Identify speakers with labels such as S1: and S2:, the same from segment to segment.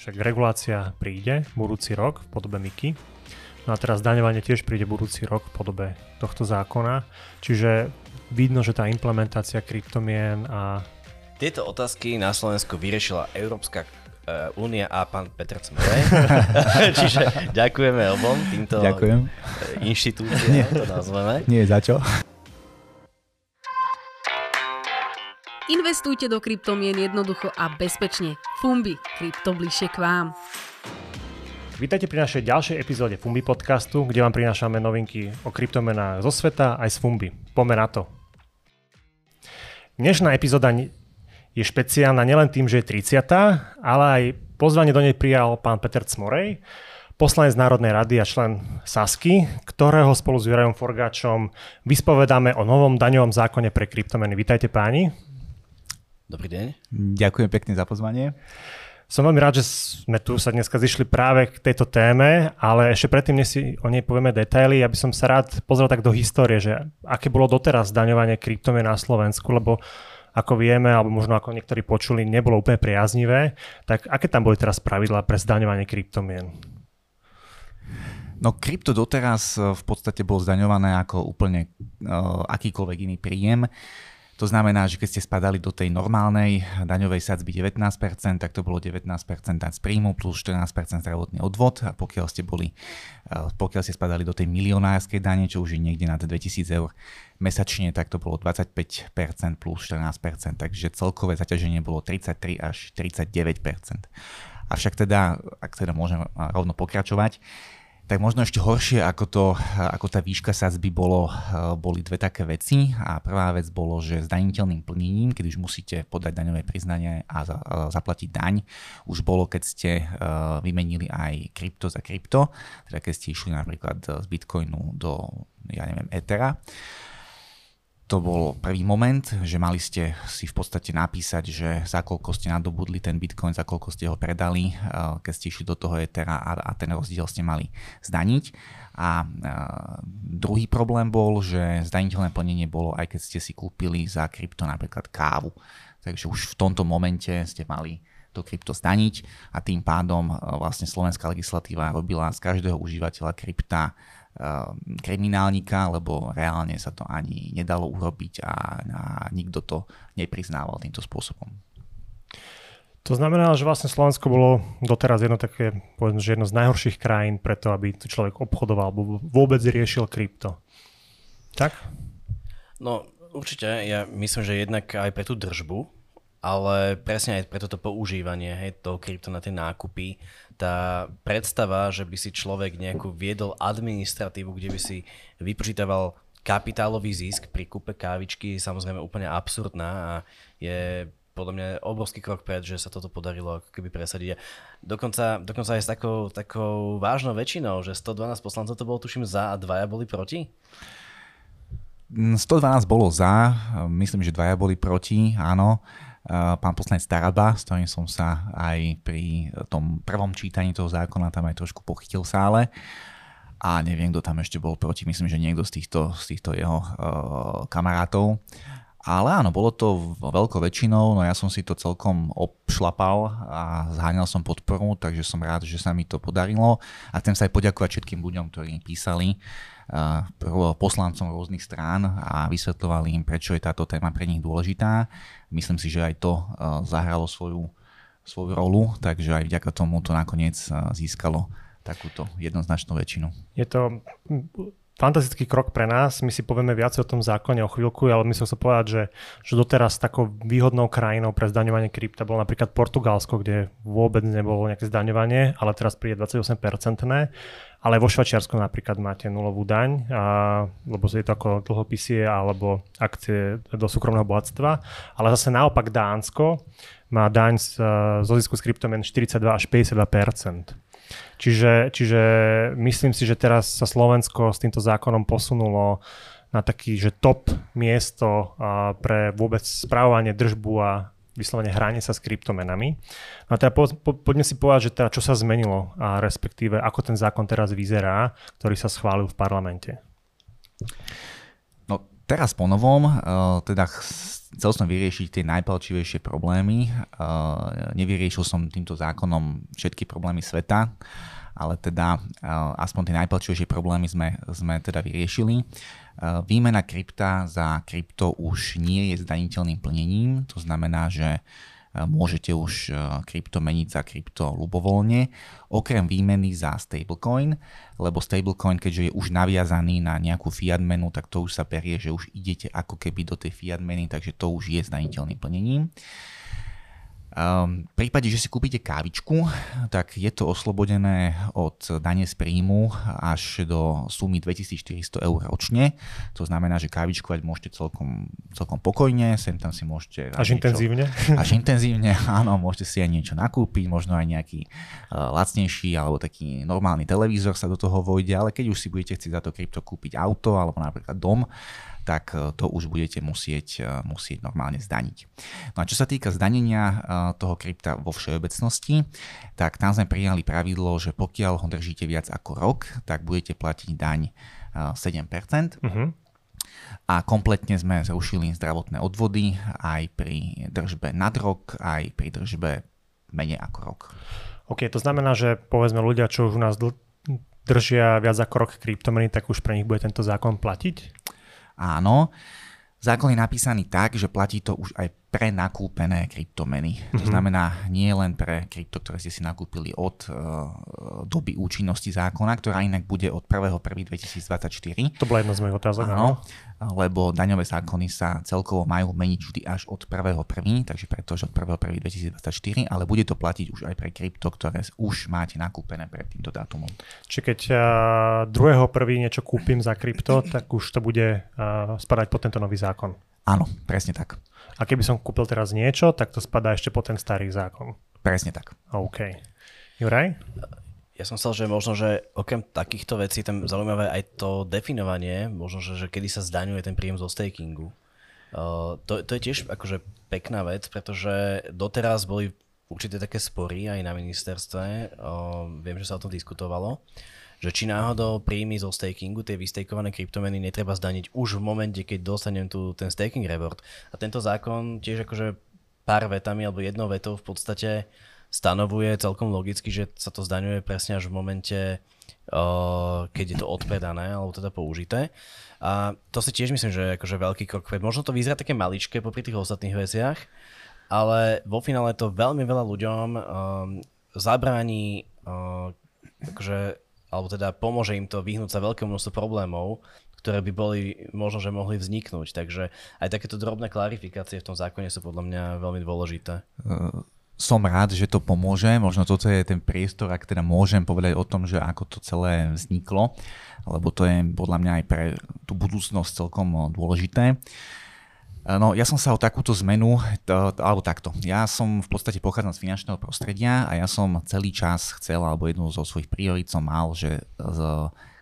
S1: však regulácia príde budúci rok v podobe MIKI. No a teraz zdaňovanie tiež príde budúci rok v podobe tohto zákona. Čiže vidno, že tá implementácia kryptomien a...
S2: Tieto otázky na Slovensku vyriešila Európska e, únia a pán Petr Cmerej. Čiže ďakujeme obom týmto
S3: Ďakujem.
S2: inštitúciám, to nazveme.
S3: Nie za čo.
S4: Investujte do kryptomien jednoducho a bezpečne. Fumbi, krypto bližšie k vám.
S1: Vítajte pri našej ďalšej epizóde Fumbi podcastu, kde vám prinášame novinky o kryptomenách zo sveta aj z Fumbi. Poďme na to. Dnešná epizóda je špeciálna nielen tým, že je 30. ale aj pozvanie do nej prijal pán Peter Cmorej, poslanec Národnej rady a člen Sasky, ktorého spolu s Jurajom Forgáčom vyspovedáme o novom daňovom zákone pre kryptomeny. Vítajte páni.
S2: Dobrý deň.
S3: Ďakujem pekne za pozvanie.
S1: Som veľmi rád, že sme tu sa dneska zišli práve k tejto téme, ale ešte predtým, než si o nej povieme detaily, ja by som sa rád pozrel tak do histórie, že aké bolo doteraz zdaňovanie kryptomien na Slovensku, lebo ako vieme, alebo možno ako niektorí počuli, nebolo úplne priaznivé. Tak aké tam boli teraz pravidlá pre zdaňovanie kryptomien?
S3: No krypto doteraz v podstate bolo zdaňované ako úplne uh, akýkoľvek iný príjem. To znamená, že keď ste spadali do tej normálnej daňovej sadzby 19%, tak to bolo 19% z príjmu plus 14% zdravotný odvod a pokiaľ ste boli, eh, pokiaľ ste spadali do tej milionárskej dane, čo už je niekde na 2000 eur mesačne, tak to bolo 25% plus 14%, takže celkové zaťaženie bolo 33 až 39%. Avšak teda, ak teda môžem rovno pokračovať, tak možno ešte horšie ako, to, ako tá výška sadzby bolo, boli dve také veci. A prvá vec bolo, že zdaniteľným plnením, keď už musíte podať daňové priznanie a a zaplatiť daň, už bolo, keď ste uh, vymenili aj krypto za krypto, teda keď ste išli napríklad z Bitcoinu do, ja neviem, Ethera. To bol prvý moment, že mali ste si v podstate napísať, že za koľko ste nadobudli ten bitcoin, za koľko ste ho predali, eh, keď ste išli do toho Ethera a, a ten rozdiel ste mali zdaniť. A, eh, druhý problém bol, že zdaniteľné plnenie bolo aj keď ste si kúpili za krypto napríklad kávu. Takže už v tomto momente ste mali to krypto zdaniť a tým pádom eh, vlastne slovenská legislatíva robila z každého užívateľa krypta kriminálnika, lebo reálne sa to ani nedalo urobiť a, a nikto to nepriznával týmto spôsobom.
S1: To znamená, že vlastne Slovensko bolo doteraz jedno také, povedzme, že jedno z najhorších krajín preto, aby tu človek obchodoval alebo vôbec riešil krypto. Tak?
S2: No určite, ja myslím, že jednak aj pre tú držbu, ale presne aj pre toto používanie hej, toho krypto na tie nákupy, tá predstava, že by si človek nejakú viedol administratívu, kde by si vypočítaval kapitálový zisk pri kúpe kávičky je samozrejme úplne absurdná a je podľa mňa obrovský krok pred, že sa toto podarilo ako keby presadiť. Dokonca, dokonca aj s takou, takou vážnou väčšinou, že 112 poslancov to bolo tuším za a dvaja boli proti?
S3: 112 bolo za, myslím, že dvaja boli proti, áno pán poslanec Taraba, s ktorým som sa aj pri tom prvom čítaní toho zákona tam aj trošku pochytil sále. A neviem, kto tam ešte bol proti, myslím, že niekto z týchto, z týchto jeho uh, kamarátov. Ale áno, bolo to veľkou väčšinou, no ja som si to celkom obšlapal a zháňal som podporu, takže som rád, že sa mi to podarilo. A chcem sa aj poďakovať všetkým ľuďom, ktorí písali poslancom rôznych strán a vysvetľovali im, prečo je táto téma pre nich dôležitá. Myslím si, že aj to zahralo svoju, svoju rolu, takže aj vďaka tomu to nakoniec získalo takúto jednoznačnú väčšinu.
S1: Je to fantastický krok pre nás. My si povieme viac o tom zákone o chvíľku, ale myslím sa povedať, že, že doteraz takou výhodnou krajinou pre zdaňovanie krypta bolo napríklad Portugalsko, kde vôbec nebolo nejaké zdaňovanie, ale teraz príde 28%. Ale vo Švačiarsku napríklad máte nulovú daň, a, lebo je to ako dlhopisie alebo akcie do súkromného bohatstva. Ale zase naopak Dánsko má daň z, zo zisku z kryptomien 42 až 52 Čiže, čiže myslím si, že teraz sa Slovensko s týmto zákonom posunulo na taký, že top miesto pre vôbec správovanie držbu a vyslovene hranie sa s kryptomenami. No a teda po, po, poďme si povedať, že teda čo sa zmenilo a respektíve ako ten zákon teraz vyzerá, ktorý sa schválil v parlamente.
S3: Teraz po novom, teda chcel som vyriešiť tie najpalčivejšie problémy. Nevyriešil som týmto zákonom všetky problémy sveta, ale teda aspoň tie najpalčivejšie problémy sme, sme teda vyriešili. Výmena krypta za krypto už nie je zdaniteľným plnením, to znamená, že môžete už krypto meniť za krypto ľubovoľne, okrem výmeny za stablecoin, lebo stablecoin, keďže je už naviazaný na nejakú fiat menu, tak to už sa berie, že už idete ako keby do tej fiat meny, takže to už je zdaniteľným plnením. Um, v prípade, že si kúpite kávičku, tak je to oslobodené od dane z príjmu až do sumy 2400 eur ročne. To znamená, že kávičku môžete celkom, celkom pokojne, sem tam si môžete...
S1: Až niečo, intenzívne?
S3: Až intenzívne, áno, môžete si aj niečo nakúpiť, možno aj nejaký uh, lacnejší alebo taký normálny televízor sa do toho vojde, ale keď už si budete chcieť za to krypto kúpiť auto alebo napríklad dom, tak e, to už budete musieť, e, musieť normálne zdaniť. No a čo sa týka zdanenia e, toho krypta vo všeobecnosti, tak tam sme prijali pravidlo, že pokiaľ ho držíte viac ako rok, tak budete platiť daň 7%. Uh-huh. A kompletne sme zrušili zdravotné odvody aj pri držbe nad rok, aj pri držbe menej ako rok.
S1: OK, to znamená, že povedzme ľudia, čo už u nás držia viac ako rok kryptomeny, tak už pre nich bude tento zákon platiť?
S3: Áno, zákon je napísaný tak, že platí to už aj pre nakúpené kryptomeny. Mm-hmm. To mhm. znamená nie len pre krypto, ktoré ste si nakúpili od uh, doby účinnosti zákona, ktorá inak bude od 1.1.2024.
S1: To bola jedna z mojich otázok.
S3: Áno, lebo daňové zákony sa celkovo majú meniť vždy až od 1.1., takže preto, že od 1.1.2024, ale bude to platiť už aj pre krypto, ktoré už máte nakúpené pred týmto dátumom.
S1: Čiže keď uh, 2.1. niečo kúpim za krypto, tak už to bude uh, spadať pod tento nový zákon.
S3: Áno, presne tak.
S1: A keby som kúpil teraz niečo, tak to spadá ešte po ten starý zákon.
S3: Presne tak.
S1: OK. Juraj?
S2: Ja som chcel, že možno, že okrem takýchto vecí tam zaujímavé aj to definovanie, možno, že, že kedy sa zdaňuje ten príjem zo stakingu. Uh, to, to je tiež akože pekná vec, pretože doteraz boli určité také spory aj na ministerstve, uh, viem, že sa o tom diskutovalo, že či náhodou príjmy zo stakingu, tie vystakované kryptomeny netreba zdaniť už v momente, keď dostanem tu ten staking reward. A tento zákon tiež akože pár vetami alebo jednou vetou v podstate stanovuje celkom logicky, že sa to zdaňuje presne až v momente, keď je to odpredané alebo teda použité. A to si tiež myslím, že je akože veľký krok. Možno to vyzerá také maličké popri tých ostatných veciach, ale vo finále to veľmi veľa ľuďom um, zabráni akože alebo teda pomôže im to vyhnúť sa veľkému množstvu problémov, ktoré by boli možno, že mohli vzniknúť. Takže aj takéto drobné klarifikácie v tom zákone sú podľa mňa veľmi dôležité.
S3: Uh, som rád, že to pomôže. Možno toto je ten priestor, ak teda môžem povedať o tom, že ako to celé vzniklo, lebo to je podľa mňa aj pre tú budúcnosť celkom dôležité. Uh, No, ja som sa o takúto zmenu, to, alebo takto, ja som v podstate pochádzam z finančného prostredia a ja som celý čas chcel, alebo jednu zo svojich priorit som mal, že z,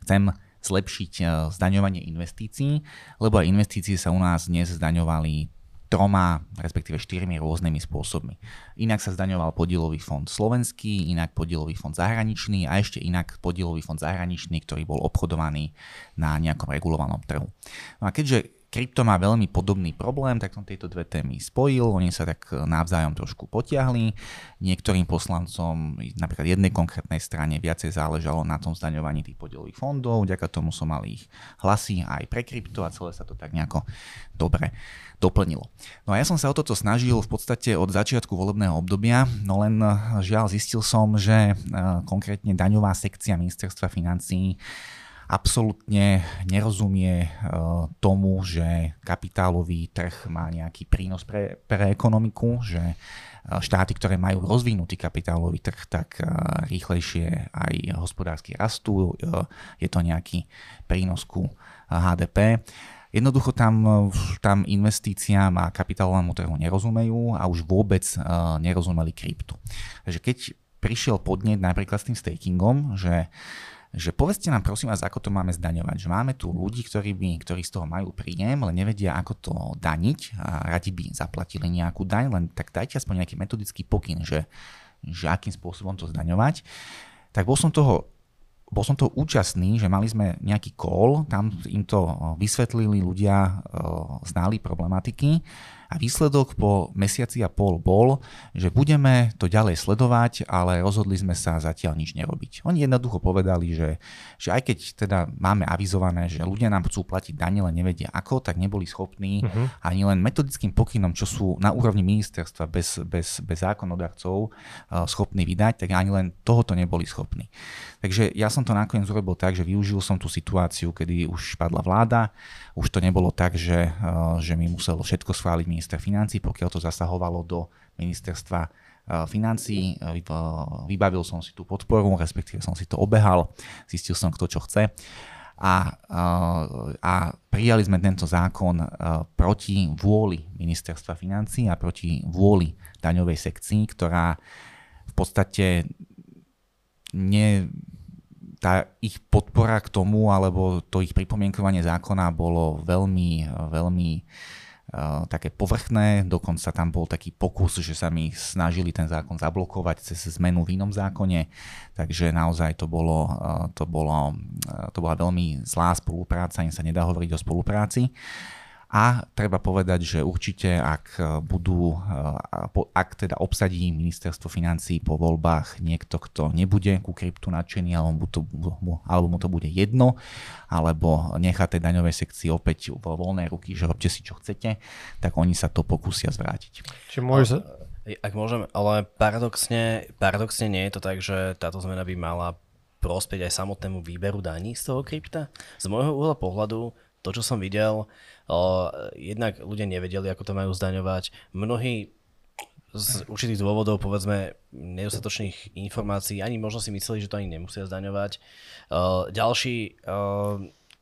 S3: chcem zlepšiť e, zdaňovanie investícií, lebo aj investície sa u nás dnes zdaňovali troma, respektíve štyrmi rôznymi spôsobmi. Inak sa zdaňoval podielový fond slovenský, inak podielový fond zahraničný a ešte inak podielový fond zahraničný, ktorý bol obchodovaný na nejakom regulovanom trhu. No a keďže krypto má veľmi podobný problém, tak som tieto dve témy spojil, oni sa tak navzájom trošku potiahli. Niektorým poslancom, napríklad jednej konkrétnej strane, viacej záležalo na tom zdaňovaní tých podielových fondov, vďaka tomu som mal ich hlasy aj pre krypto a celé sa to tak nejako dobre doplnilo. No a ja som sa o toto snažil v podstate od začiatku volebného obdobia, no len žiaľ zistil som, že konkrétne daňová sekcia ministerstva financí absolútne nerozumie e, tomu, že kapitálový trh má nejaký prínos pre, pre ekonomiku, že e, štáty, ktoré majú rozvinutý kapitálový trh, tak e, rýchlejšie aj hospodársky rastú, je to nejaký prínos ku HDP. Jednoducho tam, tam investíciám a kapitálovému trhu nerozumejú a už vôbec nerozumeli kryptu. Takže keď prišiel podnet napríklad s tým stakingom, že že povedzte nám prosím vás, ako to máme zdaňovať. Že máme tu ľudí, ktorí, by, ktorí z toho majú príjem, ale nevedia, ako to daniť a radi by zaplatili nejakú daň, len tak dajte aspoň nejaký metodický pokyn, že, že akým spôsobom to zdaňovať. Tak bol som toho bol som to účastný, že mali sme nejaký call, tam im to vysvetlili ľudia, znali problematiky a výsledok po mesiaci a pol bol, že budeme to ďalej sledovať, ale rozhodli sme sa zatiaľ nič nerobiť. Oni jednoducho povedali, že, že aj keď teda máme avizované, že ľudia nám chcú platiť dane, len nevedia ako, tak neboli schopní uh-huh. ani len metodickým pokynom, čo sú na úrovni ministerstva bez, bez, bez zákonodarcov uh, schopní vydať, tak ani len tohoto neboli schopní. Takže ja som to nakoniec urobil tak, že využil som tú situáciu, kedy už padla vláda, už to nebolo tak, že, uh, že mi muselo všetko schváliť minister financí, pokiaľ to zasahovalo do ministerstva eh, financí, eh, vybavil som si tú podporu, respektíve som si to obehal, zistil som, kto čo chce. A, eh, a prijali sme tento zákon proti vôli ministerstva financí a proti vôli daňovej sekcii, ktorá v podstate nie, tá ich podpora k tomu, alebo to ich pripomienkovanie zákona bolo veľmi, veľmi uh, Eh, také povrchné, dokonca tam bol taký pokus, že sa mi snažili ten zákon zablokovať cez zmenu v inom zákone, takže naozaj to, bolo, eh, to, bolo, eh, to bola veľmi zlá spolupráca, im sa nedá hovoriť o spolupráci. A treba povedať, že určite ak budú, ak teda obsadí ministerstvo financí po voľbách niekto, kto nebude ku kryptu nadšený, alebo mu to, alebo mu to bude jedno, alebo nechá tej daňovej sekcii opäť vo voľné ruky, že robte si čo chcete, tak oni sa to pokúsia zvrátiť.
S2: Čiže môže... Ak môžem, ale paradoxne, paradoxne nie je to tak, že táto zmena by mala prospieť aj samotnému výberu daní z toho krypta. Z môjho uhla pohľadu to, čo som videl, jednak ľudia nevedeli, ako to majú zdaňovať. Mnohí z určitých dôvodov, povedzme, nedostatočných informácií, ani možno si mysleli, že to ani nemusia zdaňovať. Ďalší,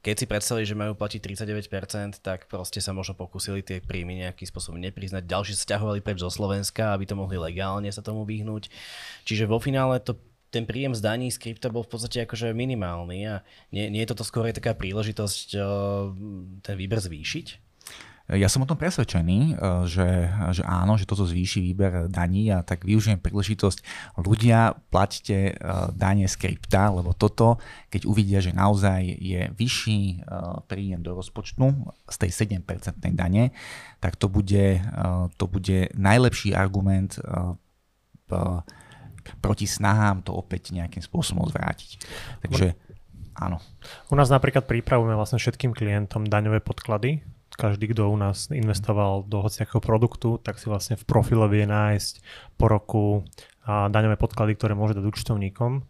S2: keď si predstavili, že majú platiť 39%, tak proste sa možno pokúsili tie príjmy nejakým spôsobom nepriznať. Ďalší sa stiahovali preč zo Slovenska, aby to mohli legálne sa tomu vyhnúť. Čiže vo finále to ten príjem z daní z krypta bol v podstate akože minimálny a nie, nie je toto skôr taká príležitosť ten výber zvýšiť?
S3: Ja som o tom presvedčený, že, že áno, že toto zvýši výber daní a tak využijem príležitosť. Ľudia, plaťte dane z krypta, lebo toto, keď uvidia, že naozaj je vyšší príjem do rozpočtu z tej 7% dane, tak to bude, to bude najlepší argument proti snahám to opäť nejakým spôsobom zvrátiť. Takže áno.
S1: U nás napríklad pripravujeme vlastne všetkým klientom daňové podklady. Každý, kto u nás investoval do hociakého produktu, tak si vlastne v profile vie nájsť po roku a daňové podklady, ktoré môže dať účtovníkom.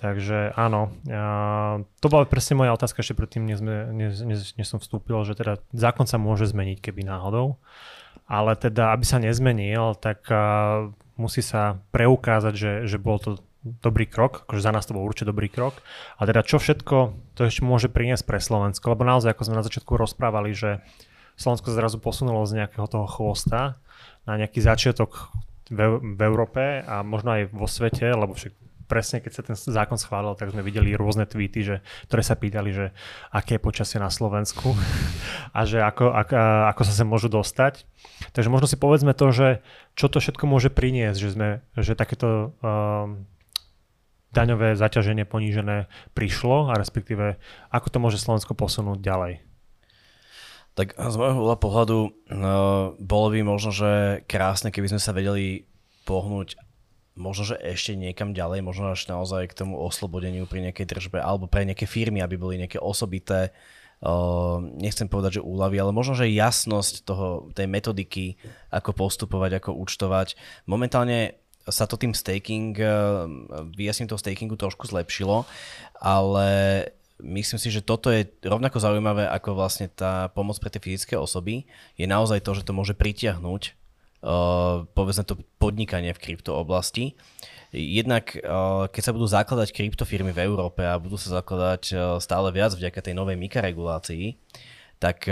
S1: Takže áno, a to bola presne moja otázka ešte predtým, než, než, než, než som vstúpil, že teda zákon sa môže zmeniť, keby náhodou. Ale teda, aby sa nezmenil, tak musí sa preukázať, že, že bol to dobrý krok, akože za nás to bol určite dobrý krok. A teda čo všetko to ešte môže priniesť pre Slovensko, lebo naozaj, ako sme na začiatku rozprávali, že Slovensko zrazu posunulo z nejakého toho chvosta na nejaký začiatok v, v Európe a možno aj vo svete, lebo však presne keď sa ten zákon schválil, tak sme videli rôzne tweety, že, ktoré sa pýtali, že aké je počasie na Slovensku a že ako, ako, ako sa sem môžu dostať. Takže možno si povedzme to, že čo to všetko môže priniesť, že, sme, že takéto um, daňové zaťaženie ponížené prišlo a respektíve ako to môže Slovensko posunúť ďalej.
S2: Tak z môjho pohľadu no, bolo by možno, že krásne, keby sme sa vedeli pohnúť možno, že ešte niekam ďalej, možno až naozaj k tomu oslobodeniu pri nejakej držbe alebo pre nejaké firmy, aby boli nejaké osobité Uh, nechcem povedať, že úlavy, ale možno, že jasnosť toho, tej metodiky, ako postupovať, ako účtovať. Momentálne sa to tým staking, uh, vyjasním toho stakingu trošku zlepšilo, ale myslím si, že toto je rovnako zaujímavé ako vlastne tá pomoc pre tie fyzické osoby. Je naozaj to, že to môže pritiahnuť povedzme to podnikanie v krypto oblasti. Jednak, uh, keď sa budú zakladať kryptofirmy v Európe a budú sa zakladať uh, stále viac vďaka tej novej mikaregulácii, tak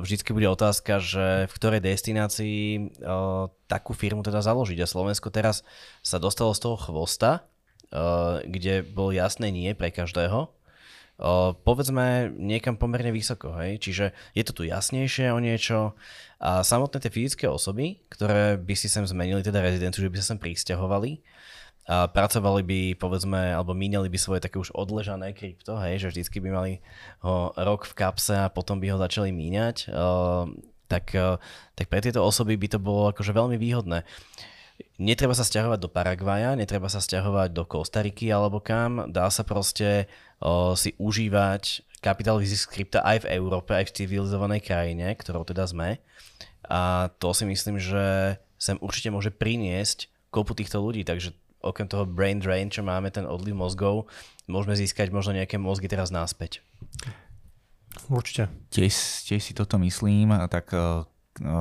S2: vždycky bude otázka, že v ktorej destinácii takú firmu teda založiť. A Slovensko teraz sa dostalo z toho chvosta, kde bol jasné nie pre každého, povedzme niekam pomerne vysoko, hej? čiže je to tu jasnejšie o niečo a samotné tie fyzické osoby, ktoré by si sem zmenili teda rezidenciu, že by sa sem pristahovali, a pracovali by, povedzme, alebo míňali by svoje také už odležané krypto, hej, že vždycky by mali ho rok v kapse a potom by ho začali míňať, uh, tak, uh, tak pre tieto osoby by to bolo akože veľmi výhodné. Netreba sa stiahovať do Paraguaja, netreba sa stiahovať do Kostariky alebo kam, dá sa proste uh, si užívať kapitálový zisk krypta aj v Európe, aj v civilizovanej krajine, ktorou teda sme. A to si myslím, že sem určite môže priniesť kopu týchto ľudí, takže okrem toho brain drain, čo máme, ten odliv mozgov, môžeme získať možno nejaké mozgy teraz náspäť.
S1: Určite.
S3: Tiež, tiež si toto myslím, tak uh,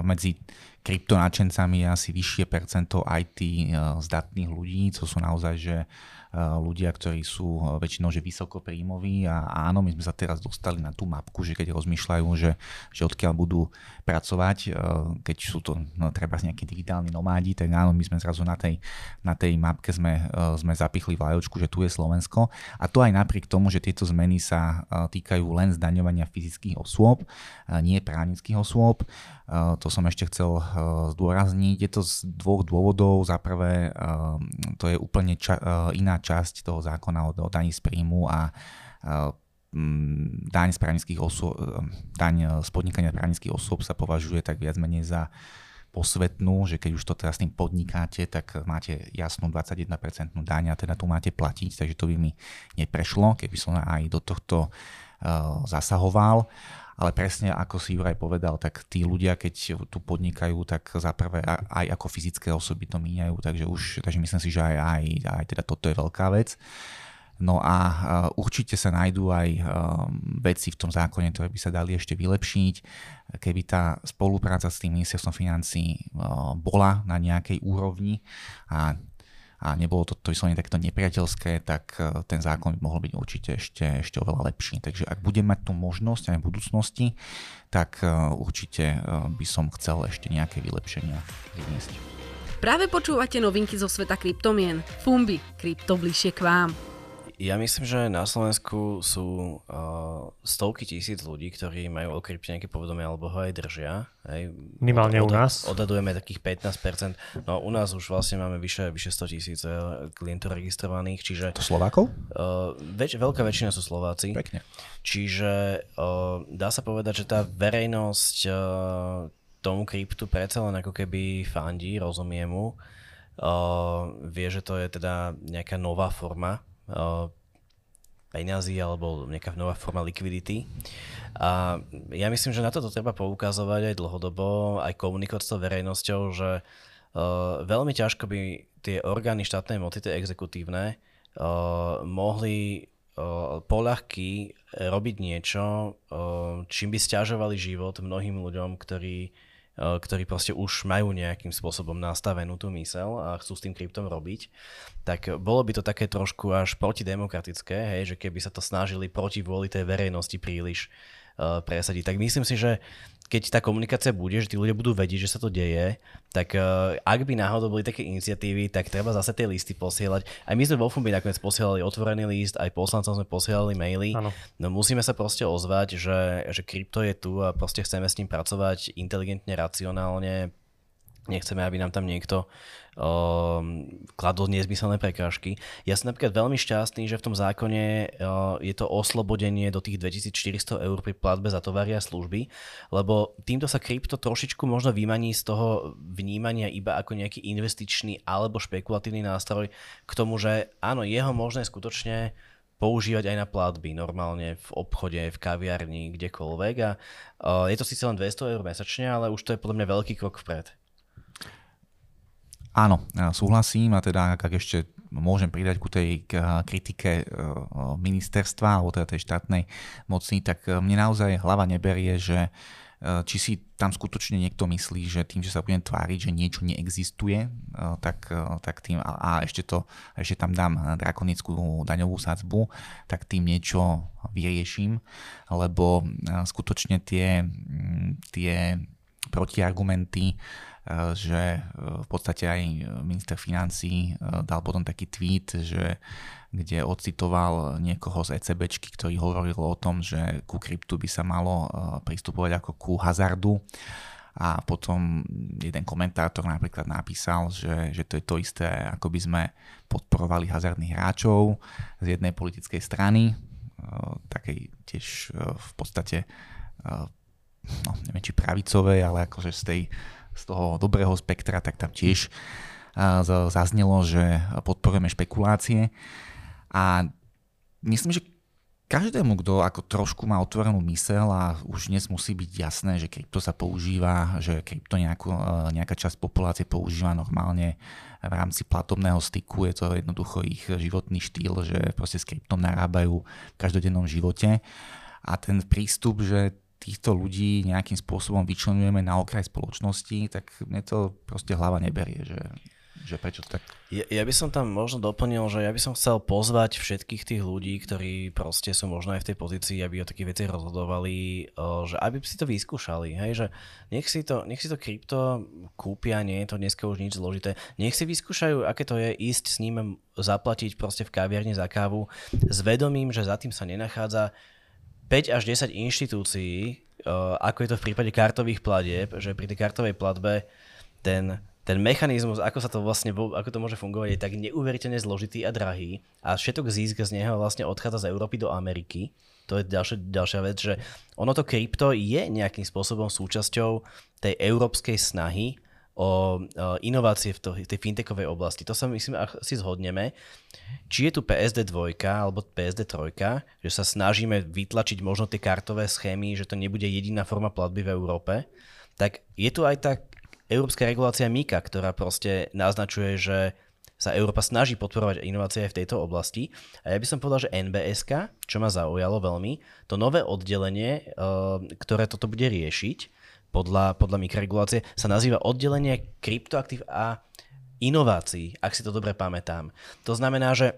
S3: medzi kryptonáčencami je asi vyššie percento IT uh, zdatných ľudí, co sú naozaj, že Eh, ľudia, ktorí sú eh, väčšinou že vysoko príjmoví a áno, my sme sa teraz dostali na tú mapku, že keď rozmýšľajú, že, že odkiaľ budú pracovať, eh, keď sú to no, treba nejakí digitálni nomádi, tak áno, my sme zrazu na tej, na tej mapke sme, sme zapichli vlajočku, že tu je Slovensko a to aj napriek tomu, že tieto zmeny sa týkajú len zdaňovania fyzických osôb, nie právnických osôb. To som ešte chcel zdôrazniť. Je to z dvoch dôvodov. Za prvé, to je úplne ča- iná časť toho zákona o, o daní z príjmu a daň z právnických osôb, daň z podnikania právnických osôb sa považuje tak viac menej za posvetnú, že keď už to teraz tým podnikáte, tak máte jasnú 21% daň a teda tu máte platiť, takže to by mi neprešlo, keby som aj do tohto uh, zasahoval ale presne ako si Juraj povedal, tak tí ľudia, keď tu podnikajú, tak za prvé aj ako fyzické osoby to míňajú, takže už, takže myslím si, že aj, aj, aj teda toto je veľká vec. No a určite sa nájdú aj veci v tom zákone, ktoré by sa dali ešte vylepšiť. Keby tá spolupráca s tým ministerstvom financí bola na nejakej úrovni a a nebolo to, to vyslovene takto nepriateľské, tak e, ten zákon by mohol byť určite ešte, ešte oveľa lepší. Takže ak budem mať tú možnosť aj v budúcnosti, tak e, určite e, by som chcel ešte nejaké vylepšenia vyniesť.
S4: Práve počúvate novinky zo sveta kryptomien. Fumbi, krypto bližšie k vám.
S2: Ja myslím, že na Slovensku sú uh, stovky tisíc ľudí, ktorí majú o krypte nejaké povedomie alebo ho aj držia. Hej.
S1: Minimálne od, u nás.
S2: Odhadujeme takých 15%. No u nás už vlastne máme vyše, vyše 100 tisíc klientov registrovaných. Čiže,
S3: to Slovákov?
S2: Uh, väč, veľká väčšina sú Slováci.
S3: Pekne.
S2: Čiže uh, dá sa povedať, že tá verejnosť uh, tomu kryptu predsa len ako keby fandí, rozumie mu. Uh, vie, že to je teda nejaká nová forma peňazí alebo nejaká nová forma likvidity. A ja myslím, že na toto treba poukazovať aj dlhodobo, aj komunikovať s tou verejnosťou, že uh, veľmi ťažko by tie orgány štátnej moci, tie exekutívne, uh, mohli poľahky robiť niečo, čím by stiažovali život mnohým ľuďom, ktorí Eh, ktorí proste už majú nejakým spôsobom nastavenú tú mysel a chcú s tým kryptom robiť, tak bolo by to také trošku až protidemokratické, hej, že keby sa to snažili proti vôli tej verejnosti príliš uh, presadiť. Tak myslím si, že keď tá komunikácia bude, že tí ľudia budú vedieť, že sa to deje, tak uh, ak by náhodou boli také iniciatívy, tak treba zase tie listy posielať. Aj my sme vo Fumbi nakoniec posielali otvorený list, aj poslancom sme posielali maily. Ano. No musíme sa proste ozvať, že, že krypto je tu a proste chceme s ním pracovať inteligentne, racionálne, Nechceme, aby nám tam niekto uh, kladol nezmyselné prekážky. Ja som napríklad veľmi šťastný, že v tom zákone uh, je to oslobodenie do tých 2400 eur pri platbe za tovary a služby, lebo týmto sa krypto trošičku možno vymaní z toho vnímania iba ako nejaký investičný alebo špekulatívny nástroj k tomu, že áno, je ho možné skutočne používať aj na platby normálne v obchode, v kaviarni, kdekoľvek a uh, je to síce len 200 eur mesačne, ale už to je podľa mňa veľký krok vpred.
S3: Áno, súhlasím a teda ak ešte môžem pridať ku tej kritike e, ministerstva alebo teda tej štátnej moci, tak e, mne naozaj hlava neberie, že či si tam skutočne niekto myslí, že tým, že sa budem tváriť, že niečo neexistuje, tak, tak tým, a ešte, to, ešte tam dám drakonickú daňovú sadzbu, tak tým niečo vyrieším, lebo skutočne tie, tie protiargumenty Eh, že eh, v podstate aj minister financí eh, dal potom taký tweet, že kde ocitoval niekoho z ECBčky, ktorý hovoril o tom, že ku kryptu by sa malo pristupovať ako ku hazardu. A potom jeden komentátor napríklad napísal, že, že to je to isté, ako by sme podporovali hazardných hráčov z jednej politickej strany, takej tiež v podstate no, neviem či pravicovej, ale akože z, tej, z toho dobrého spektra, tak tam tiež zaznelo, že podporujeme špekulácie. A myslím, že každému, kto ako trošku má otvorenú mysel a už dnes musí byť jasné, že krypto sa používa, že krypto nejakú, e, nejaká časť populácie používa normálne v rámci platobného styku, je to jednoducho ich životný štýl, že proste s kryptom narábajú v každodennom živote. A ten prístup, že týchto ľudí nejakým spôsobom vyčlenujeme na okraj spoločnosti, tak mne to proste hlava neberie, že že prečo tak?
S2: Ja, ja by som tam možno doplnil, že ja by som chcel pozvať všetkých tých ľudí, ktorí proste sú možno aj v tej pozícii, aby o takých veci rozhodovali, že aby si to vyskúšali, hej, že nech si to, nech si to krypto kúpia, nie je to dneska už nič zložité, nech si vyskúšajú, aké to je ísť s ním zaplatiť proste v kaviarni za kávu s vedomím, že za tým sa nenachádza 5 až 10 inštitúcií, ako je to v prípade kartových platieb, že pri tej kartovej platbe ten ten mechanizmus, ako sa to vlastne, ako to môže fungovať, je tak neuveriteľne zložitý a drahý a všetok zisk z neho vlastne odchádza z Európy do Ameriky. To je ďalšia, ďalšia vec, že ono to krypto je nejakým spôsobom súčasťou tej európskej snahy o inovácie v, tej fintechovej oblasti. To sa myslím asi zhodneme. Či je tu PSD 2 alebo PSD 3, že sa snažíme vytlačiť možno tie kartové schémy, že to nebude jediná forma platby v Európe, tak je tu aj tak európska regulácia MIKA, ktorá proste naznačuje, že sa Európa snaží podporovať inovácie aj v tejto oblasti. A ja by som povedal, že NBSK, čo ma zaujalo veľmi, to nové oddelenie, eh, ktoré toto bude riešiť podľa, podľa mikroregulácie, sa nazýva oddelenie kryptoaktív a inovácií, ak si to dobre pamätám. To znamená, že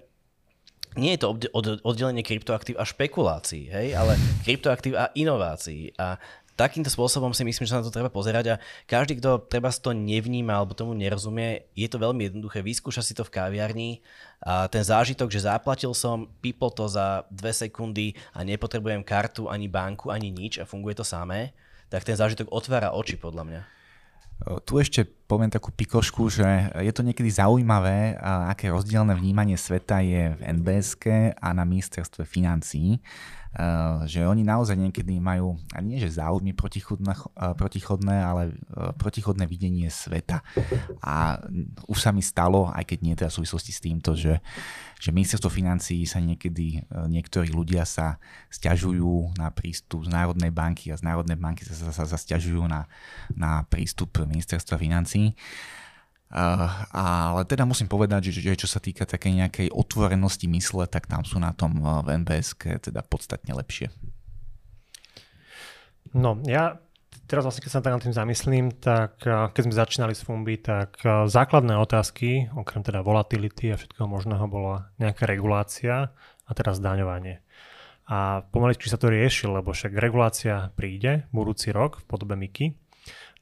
S2: nie je to oddelenie kryptoaktív a špekulácií, hej, ale kryptoaktív a inovácií. A takýmto spôsobom si myslím, že sa na to treba pozerať a každý, kto treba to nevníma alebo tomu nerozumie, je to veľmi jednoduché. Vyskúša si to v kaviarni a ten zážitok, že zaplatil som, pipol to za dve sekundy a nepotrebujem kartu, ani banku, ani nič a funguje to samé, tak ten zážitok otvára oči podľa mňa.
S3: Tu ešte poviem takú pikošku, že je to niekedy zaujímavé, aké rozdielne vnímanie sveta je v NBSK a na ministerstve financií. Eh, že oni naozaj niekedy majú, a nie že záujmy protichodné, eh, protichodné, ale eh, protichodné videnie sveta. A už sa mi stalo, aj keď nie teda v súvislosti s týmto, že, že ministerstvo financií sa niekedy, niektorí ľudia sa stiažujú na prístup z Národnej banky a z Národnej banky sa, sa, sa stiažujú na, na prístup ministerstva financií. Uh, ale teda musím povedať, že, že čo sa týka takej nejakej otvorenosti mysle, tak tam sú na tom v NBS teda podstatne lepšie.
S1: No, ja teraz vlastne, keď sa nad tým zamyslím, tak keď sme začínali s Fumbi, tak základné otázky, okrem teda volatility a všetkého možného, bola nejaká regulácia a teraz zdaňovanie. A pomaličky sa to rieši, lebo však regulácia príde budúci rok v podobe MIKI,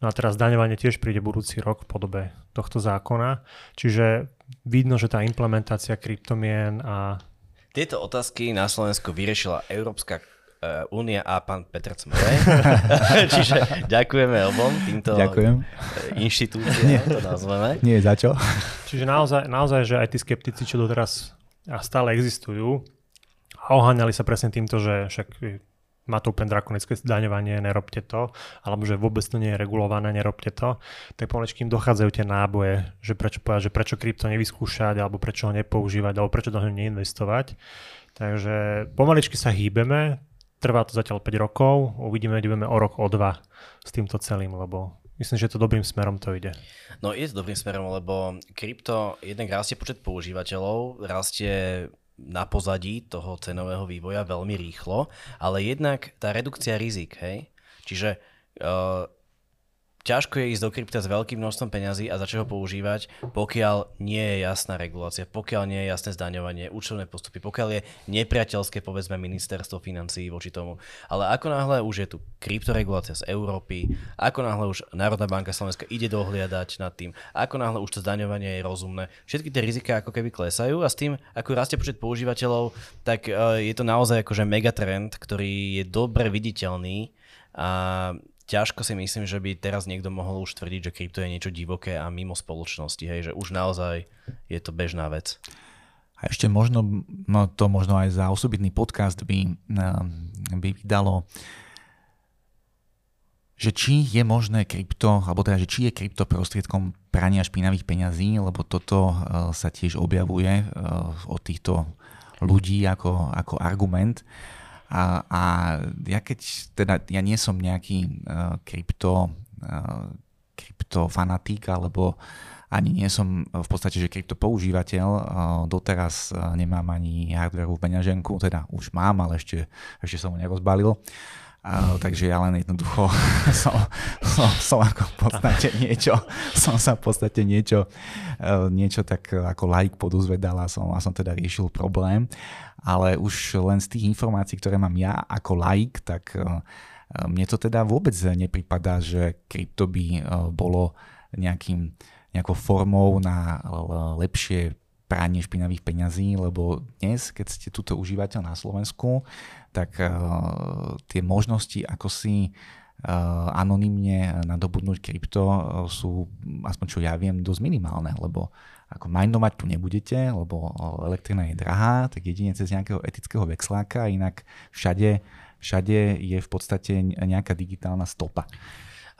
S1: No a teraz daňovanie tiež príde budúci rok v podobe tohto zákona. Čiže vidno, že tá implementácia kryptomien a...
S2: Tieto otázky na Slovensku vyriešila Európska e, únia a pán Petr Cmerej. Čiže ďakujeme obom týmto
S3: Ďakujem. E,
S2: inštitúciám, to nazveme.
S3: Nie za čo.
S1: Čiže naozaj, naozaj, že aj tí skeptici, čo doteraz a stále existujú, a oháňali sa presne týmto, že však má to úplne drakonické zdaňovanie, nerobte to, alebo že vôbec to nie je regulované, nerobte to, tak pomalečky im dochádzajú tie náboje, že prečo povedať, že prečo krypto nevyskúšať, alebo prečo ho nepoužívať, alebo prečo do neho neinvestovať. Takže pomaličky sa hýbeme, trvá to zatiaľ 5 rokov, uvidíme, ideme o rok, o dva s týmto celým, lebo myslím, že to dobrým smerom to ide.
S2: No je to dobrým smerom, lebo krypto jednak rastie počet používateľov, rastie na pozadí toho cenového vývoja veľmi rýchlo, ale jednak tá redukcia rizik, hej, čiže uh, ťažko je ísť do krypta s veľkým množstvom peňazí a začať ho používať, pokiaľ nie je jasná regulácia, pokiaľ nie je jasné zdaňovanie, účtovné postupy, pokiaľ je nepriateľské, povedzme, ministerstvo financií voči tomu. Ale ako náhle už je tu kryptoregulácia z Európy, ako náhle už Národná banka Slovenska ide dohliadať nad tým, ako náhle už to zdaňovanie je rozumné, všetky tie rizika ako keby klesajú a s tým, ako rastie počet používateľov, tak e, je to naozaj akože megatrend, ktorý je dobre viditeľný a ťažko si myslím, že by teraz niekto mohol už tvrdiť, že krypto je niečo divoké a mimo spoločnosti, hej, že už naozaj je to bežná vec.
S3: A ešte možno, no to možno aj za osobitný podcast by, by vydalo, že či je možné krypto, alebo teda, že či je krypto prostriedkom prania špinavých peňazí, lebo toto sa tiež objavuje od týchto ľudí ako, ako argument. A, a ja keď, teda ja nie som nejaký uh, krypto, uh, kryptofanatík, alebo ani nie som v podstate, že krypto používateľ, doteraz nemám ani hardware v peňaženku, teda už mám, ale ešte, ešte som ho nerozbalil. Uh, takže ja len jednoducho som, som, som ako v podstate niečo, som sa v podstate niečo, uh, niečo tak ako like poduzvedal a som, a som teda riešil problém. Ale už len z tých informácií, ktoré mám ja ako like, tak uh, mne to teda vôbec nepripadá, že krypto by bolo nejakým, nejakou formou na lepšie pranie špinavých peňazí, lebo dnes, keď ste túto užívateľ na Slovensku, tak uh, tie možnosti, ako si uh, anonymne nadobudnúť krypto uh, sú, aspoň čo ja viem, dosť minimálne, lebo ako minovať tu nebudete, lebo elektrina je drahá, tak jedine cez nejakého etického vexláka, inak všade, všade je v podstate nejaká digitálna stopa.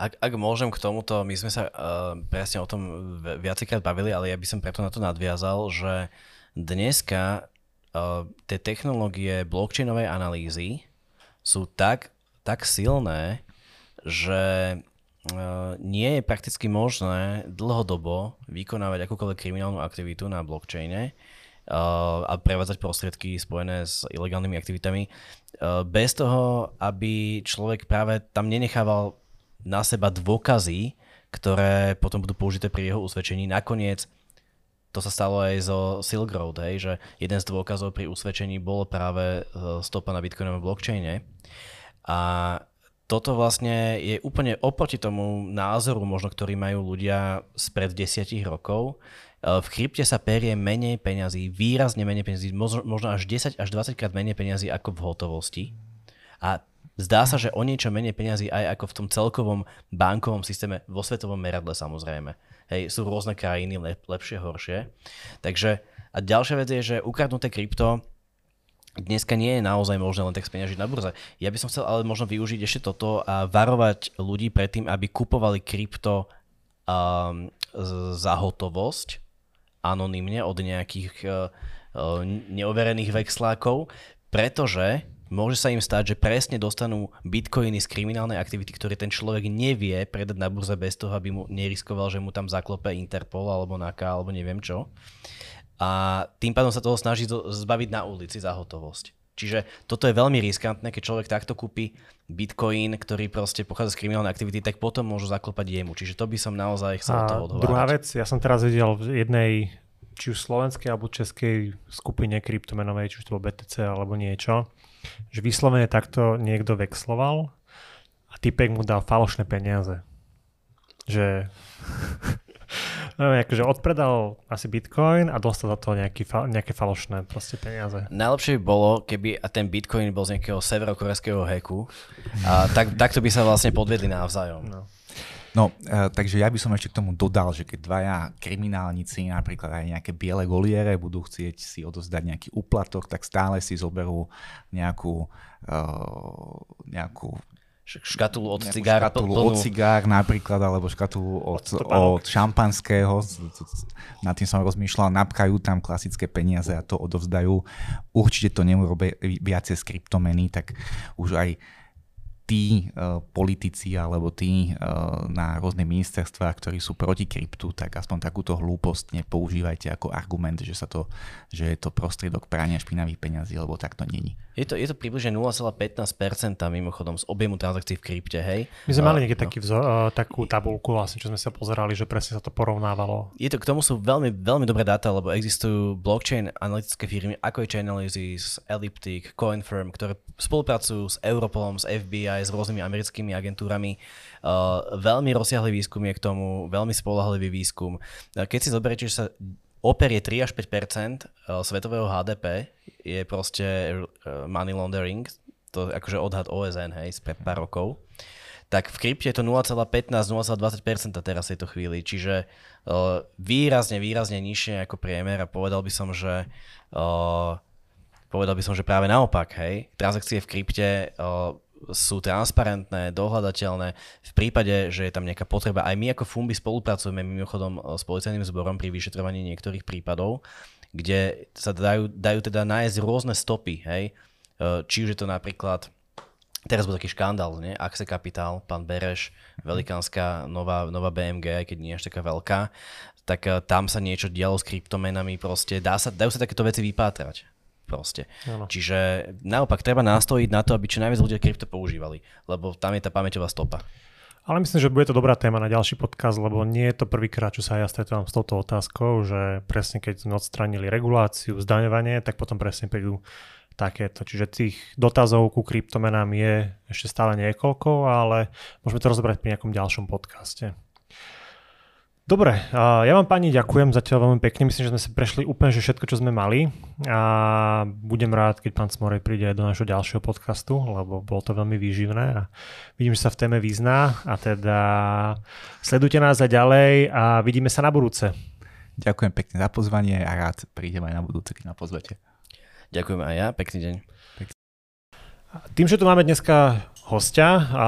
S2: Ak, ak môžem k tomuto, my sme sa uh, presne o tom viacejkrát bavili, ale ja by som preto na to nadviazal, že dneska uh, tie technológie blockchainovej analýzy sú tak, tak silné, že uh, nie je prakticky možné dlhodobo vykonávať akúkoľvek kriminálnu aktivitu na blockchaine uh, a prevádzať prostriedky spojené s ilegálnymi aktivitami uh, bez toho, aby človek práve tam nenechával na seba dôkazy, ktoré potom budú použité pri jeho usvedčení. Nakoniec to sa stalo aj zo Silk Road, hej, že jeden z dôkazov pri usvedčení bolo práve e, stopa na bitcoinovom blockchaine. A toto vlastne je úplne oproti tomu názoru, možno, ktorý majú ľudia spred desiatich rokov. E, v krypte sa perie menej peňazí, výrazne menej peňazí, možno až 10 až 20 krát menej peňazí ako v hotovosti. A Zdá sa, že o niečo menej peňazí aj ako v tom celkovom bankovom systéme vo svetovom meradle samozrejme. Hej, sú rôzne krajiny, lep, lepšie, horšie. Takže a ďalšia vec je, že ukradnuté krypto dneska nie je naozaj možné len tak speňažiť na burze. Ja by som chcel ale možno využiť ešte toto a varovať ľudí pred tým, aby kupovali krypto um, za hotovosť anonymne od nejakých uh, uh, neoverených vexlákov, pretože môže sa im stať, že presne dostanú bitcoiny z kriminálnej aktivity, ktoré ten človek nevie predať na burze bez toho, aby mu neriskoval, že mu tam zaklope Interpol alebo NAKA alebo neviem čo. A tým pádom sa toho snaží zbaviť na ulici za hotovosť. Čiže toto je veľmi riskantné, keď človek takto kúpi bitcoin, ktorý proste pochádza z kriminálnej aktivity, tak potom môžu zaklopať jemu. Čiže to by som naozaj chcel to odhovárať.
S1: Druhá vec, ja som teraz videl v jednej či už slovenskej alebo českej skupine kryptomenovej, či už to bolo BTC alebo niečo, že vyslovene takto niekto vexloval a typek mu dal falošné peniaze. Že neviem, akože odpredal asi bitcoin a dostal za to nejaký, nejaké falošné proste peniaze.
S2: Najlepšie by bolo, keby a ten bitcoin bol z nejakého severokorejského heku, a tak, takto by sa vlastne podvedli navzájom. No.
S3: No, e, takže ja by som ešte k tomu dodal, že keď dvaja kriminálnici, napríklad aj nejaké biele goliere, budú chcieť si odozdať nejaký úplatok, tak stále si zoberú nejakú, e, nejakú
S2: škatulu od cigára.
S3: Škatulu plnú. od cigár napríklad, alebo škatulu od, od šampanského. Nad tým som rozmýšľal, napkajú tam klasické peniaze a to odovzdajú. Určite to neurobia viacej z kryptomeny, tak už aj tí uh, politici alebo tí uh, na rôzne ministerstva, ktorí sú proti kryptu, tak aspoň takúto hlúposť nepoužívajte ako argument, že, sa to, že je to prostriedok prania špinavých peňazí, lebo tak to není.
S2: Je to, je to približne 0,15% mimochodom z objemu transakcií v krypte, hej?
S1: My sme uh, mali niekde no. taký vzor, uh, takú tabulku, vlastne, čo sme sa pozerali, že presne sa to porovnávalo.
S2: Je to, k tomu sú veľmi, veľmi dobré dáta, lebo existujú blockchain analytické firmy, ako je Chainalysis, Elliptic, Coinfirm, ktoré spolupracujú s Europolom, s FBI, s rôznymi americkými agentúrami. Uh, veľmi rozsiahly výskum je k tomu, veľmi spolahlivý výskum. Uh, keď si zoberiete, že sa operie 3 až 5 uh, svetového HDP, je proste money laundering, to akože odhad OSN, hej, z pár rokov, tak v krypte je to 0,15-0,20% teraz v tejto chvíli, čiže uh, výrazne, výrazne nižšie ako priemer a povedal by som, že uh, povedal by som, že práve naopak, hej, transakcie v krypte uh, sú transparentné, dohľadateľné. V prípade, že je tam nejaká potreba, aj my ako Fumbi spolupracujeme mimochodom s policajným zborom pri vyšetrovaní niektorých prípadov, kde sa dajú, dajú teda nájsť rôzne stopy, hej. Či už je to napríklad Teraz bol taký škandál, nie? Axe Capital, pán Bereš, velikánska nová, nová BMG, aj keď nie až taká veľká, tak uh, tam sa niečo dialo s kryptomenami, proste dá sa, dajú sa takéto veci vypátrať. Proste. Ano. Čiže naopak treba nastojiť na to, aby čo najviac ľudia krypto používali, lebo tam je tá pamäťová stopa.
S1: Ale myslím, že bude to dobrá téma na ďalší podcast, lebo nie je to prvýkrát, čo sa ja stretávam s touto otázkou, že presne keď sme odstranili reguláciu, zdaňovanie, tak potom presne prídu takéto. Čiže tých dotazov ku kryptomenám je ešte stále niekoľko, ale môžeme to rozobrať pri nejakom ďalšom podcaste. Dobre, ja vám pani ďakujem zatiaľ veľmi pekne. Myslím, že sme si prešli úplne že všetko, čo sme mali a budem rád, keď pán Smorej príde aj do našho ďalšieho podcastu, lebo bolo to veľmi výživné a vidím, že sa v téme vyzná a teda sledujte nás aj ďalej a vidíme sa na budúce.
S3: Ďakujem pekne za pozvanie a rád prídem aj na budúce, keď ma pozvete.
S2: Ďakujem aj ja, pekný deň.
S1: Tým, že tu máme dneska hostia a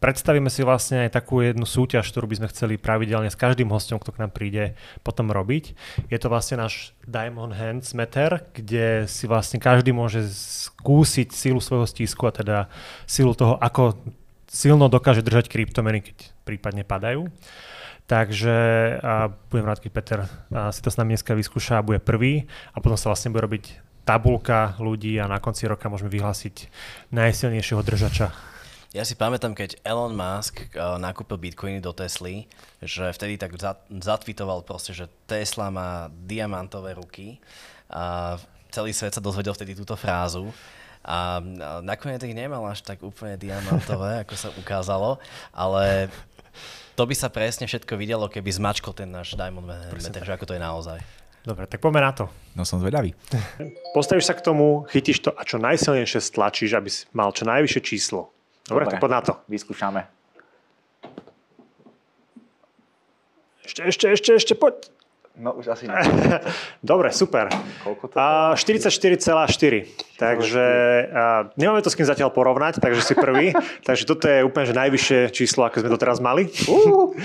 S1: predstavíme si vlastne aj takú jednu súťaž, ktorú by sme chceli pravidelne s každým hostom, kto k nám príde, potom robiť. Je to vlastne náš Diamond Hands Meter, kde si vlastne každý môže skúsiť silu svojho stisku a teda silu toho, ako silno dokáže držať kryptomeny, keď prípadne padajú. Takže a budem rád, keď Peter a si to s nami dneska vyskúša a bude prvý a potom sa vlastne bude robiť tabulka ľudí a na konci roka môžeme vyhlásiť najsilnejšieho držača.
S2: Ja si pamätám, keď Elon Musk uh, nakúpil bitcoiny do Tesly, že vtedy tak zatvitoval proste, že Tesla má diamantové ruky a celý svet sa dozvedel vtedy túto frázu. A nakoniec ich nemal až tak úplne diamantové, ako sa ukázalo, ale to by sa presne všetko videlo, keby zmačkol ten náš Diamond Meter, že ako to je naozaj.
S1: Dobre, tak poďme na to.
S3: No som zvedavý.
S1: Postavíš sa k tomu, chytíš to a čo najsilnejšie stlačíš, aby si mal čo najvyššie číslo. Dobre, Dobre tak poď na to.
S3: Vyskúšame.
S1: Ešte, ešte, ešte, ešte, poď.
S3: No už asi nie.
S1: Dobre, super.
S3: Koľko to?
S1: A 44,4. Takže a, nemáme to s kým zatiaľ porovnať, takže si prvý. takže toto je úplne že najvyššie číslo, ako sme to teraz mali. Uh.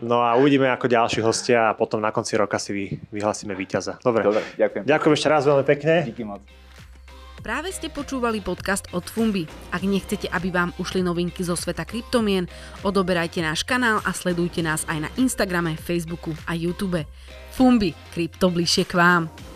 S1: No a uvidíme ako ďalší hostia a potom na konci roka si vy, vyhlasíme víťaza. Dobre.
S3: Dobre, ďakujem.
S1: Ďakujem ešte raz veľmi pekne.
S3: Díky moc.
S4: Práve ste počúvali podcast od Fumbi. Ak nechcete, aby vám ušli novinky zo sveta kryptomien, odoberajte náš kanál a sledujte nás aj na Instagrame, Facebooku a YouTube. Fumbi, krypto bližšie k vám.